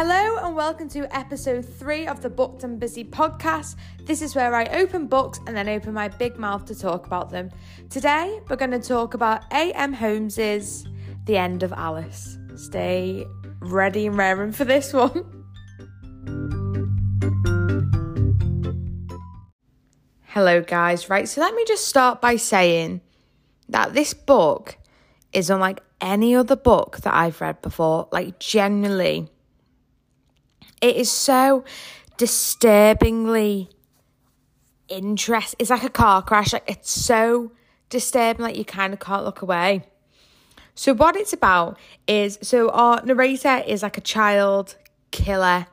Hello and welcome to episode three of the Booked and Busy podcast. This is where I open books and then open my big mouth to talk about them. Today we're going to talk about A.M. Holmes's The End of Alice. Stay ready and raring for this one. Hello, guys. Right, so let me just start by saying that this book is unlike any other book that I've read before. Like, genuinely, it is so disturbingly interest. It's like a car crash. Like, it's so disturbing, like, you kind of can't look away. So, what it's about is so our narrator is like a child killer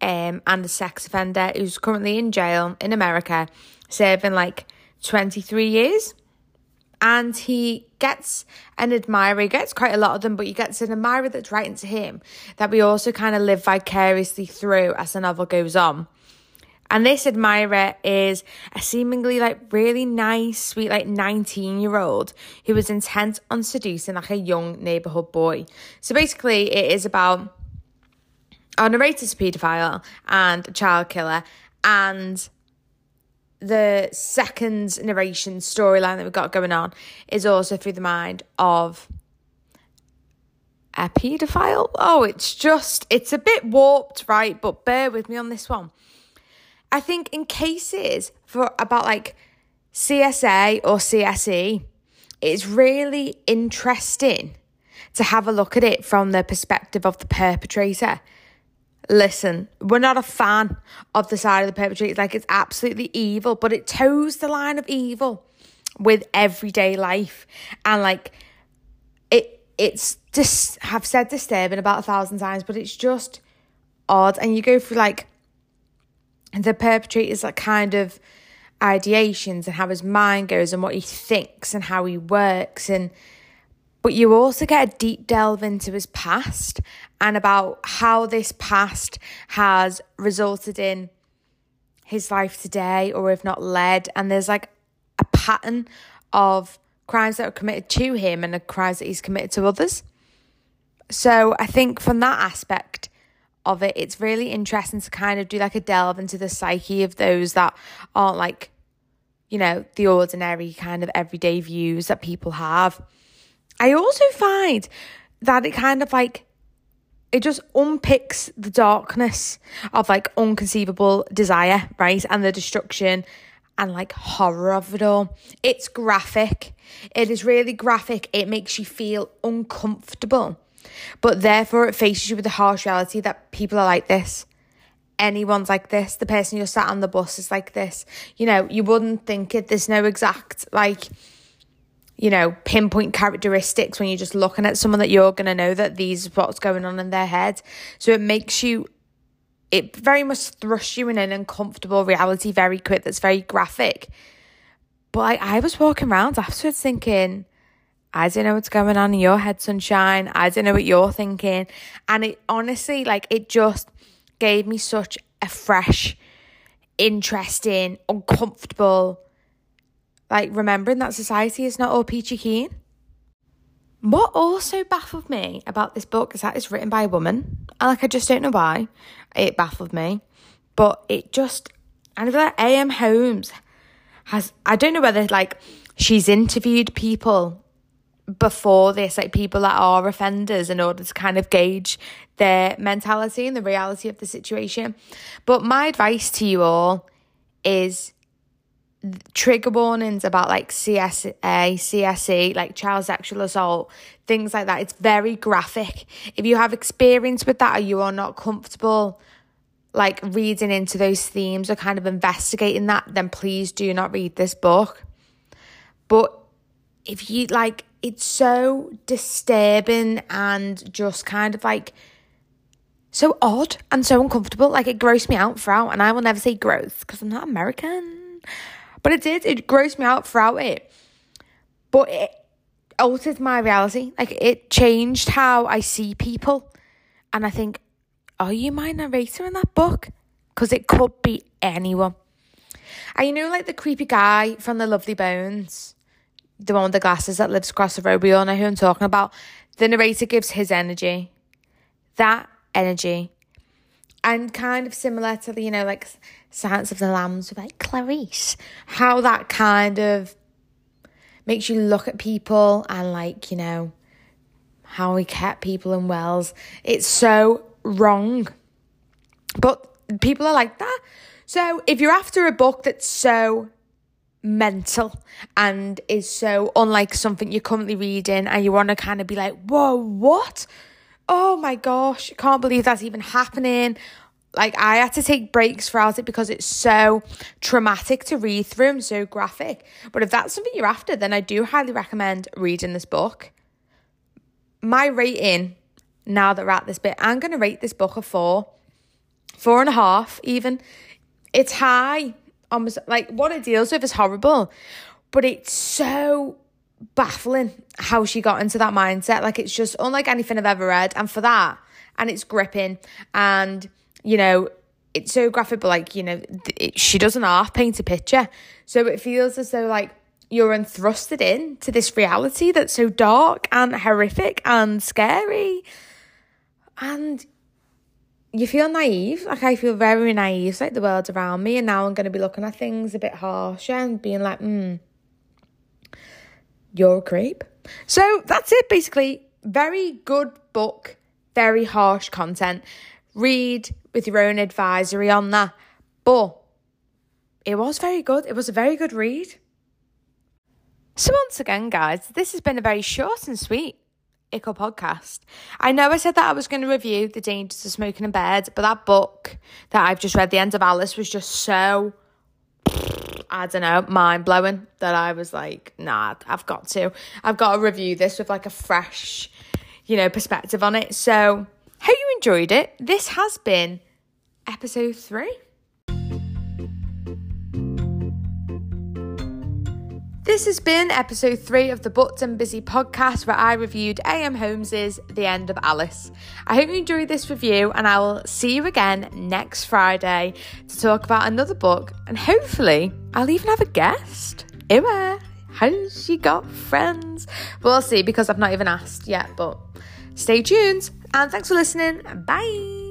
um, and a sex offender who's currently in jail in America, serving like 23 years and he gets an admirer. He gets quite a lot of them, but he gets an admirer that's writing to him that we also kind of live vicariously through as the novel goes on. And this admirer is a seemingly like really nice, sweet, like 19 year old who was intent on seducing like a young neighborhood boy. So basically, it is about our narrator's a paedophile and a child killer, and the second narration storyline that we've got going on is also through the mind of a paedophile. Oh, it's just, it's a bit warped, right? But bear with me on this one. I think in cases for about like CSA or CSE, it's really interesting to have a look at it from the perspective of the perpetrator listen, we're not a fan of the side of the perpetrator. Like it's absolutely evil, but it toes the line of evil with everyday life. And like it it's just have said disturbing about a thousand times, but it's just odd. And you go through like the perpetrator's like kind of ideations and how his mind goes and what he thinks and how he works and but you also get a deep delve into his past and about how this past has resulted in his life today or if not led. And there's like a pattern of crimes that are committed to him and the crimes that he's committed to others. So i think from that aspect of it it's really interesting to kind of do like a delve into the psyche of those that aren't like you know the ordinary kind of everyday views that people have I also find that it kind of like it just unpicks the darkness of like unconceivable desire, right? And the destruction and like horror of it all. It's graphic. It is really graphic. It makes you feel uncomfortable. But therefore it faces you with the harsh reality that people are like this. Anyone's like this. The person you're sat on the bus is like this. You know, you wouldn't think it. There's no exact like you know, pinpoint characteristics when you're just looking at someone that you're going to know that these what's going on in their head. So it makes you, it very much thrusts you in an uncomfortable reality very quick that's very graphic. But I, I was walking around afterwards thinking, I don't know what's going on in your head, sunshine. I don't know what you're thinking. And it honestly, like, it just gave me such a fresh, interesting, uncomfortable, like remembering that society is not all peachy keen. What also baffled me about this book is that it's written by a woman. And like I just don't know why it baffled me. But it just I feel like A.M. Holmes has I don't know whether like she's interviewed people before this, like people that are offenders, in order to kind of gauge their mentality and the reality of the situation. But my advice to you all is trigger warnings about like CSA, CSE, like child sexual assault, things like that. It's very graphic. If you have experience with that or you are not comfortable like reading into those themes or kind of investigating that, then please do not read this book. But if you like, it's so disturbing and just kind of like so odd and so uncomfortable. Like it grossed me out throughout, and I will never say gross because I'm not American. But it did, it grossed me out throughout it. But it altered my reality. Like it changed how I see people. And I think, are you my narrator in that book? Because it could be anyone. And you know, like the creepy guy from the Lovely Bones, the one with the glasses that lives across the road, we all know who I'm talking about. The narrator gives his energy. That energy and kind of similar to the, you know, like Silence of the Lambs with like Clarice, how that kind of makes you look at people and like, you know, how we kept people in wells. It's so wrong. But people are like that. So if you're after a book that's so mental and is so unlike something you're currently reading and you want to kind of be like, whoa, what? Oh my gosh, can't believe that's even happening. Like I had to take breaks throughout it because it's so traumatic to read through and so graphic. But if that's something you're after, then I do highly recommend reading this book. My rating, now that we're at this bit, I'm gonna rate this book a four, four and a half, even. It's high almost like what it deals with is horrible, but it's so baffling how she got into that mindset. Like it's just unlike anything I've ever read, and for that, and it's gripping, and you know, it's so graphic, but like you know, it, she doesn't half paint a picture, so it feels as though like you're enthrusted in to this reality that's so dark and horrific and scary. And you feel naive. Like I feel very naive, like the world around me, and now I'm going to be looking at things a bit harsher and being like, hmm, you're a creep. So that's it, basically. Very good book, very harsh content. Read with your own advisory on that. But it was very good. It was a very good read. So, once again, guys, this has been a very short and sweet Ickle podcast. I know I said that I was going to review The Dangers of Smoking in Bed, but that book that I've just read, The End of Alice, was just so, I don't know, mind blowing that I was like, nah, I've got to. I've got to review this with like a fresh, you know, perspective on it. So, hope you enjoyed it. This has been episode three. This has been episode three of the Booked and Busy podcast where I reviewed A.M. Holmes's The End of Alice. I hope you enjoyed this review and I will see you again next Friday to talk about another book and hopefully I'll even have a guest. Ewa, how's she got friends? We'll see because I've not even asked yet, but stay tuned and thanks for listening. Bye.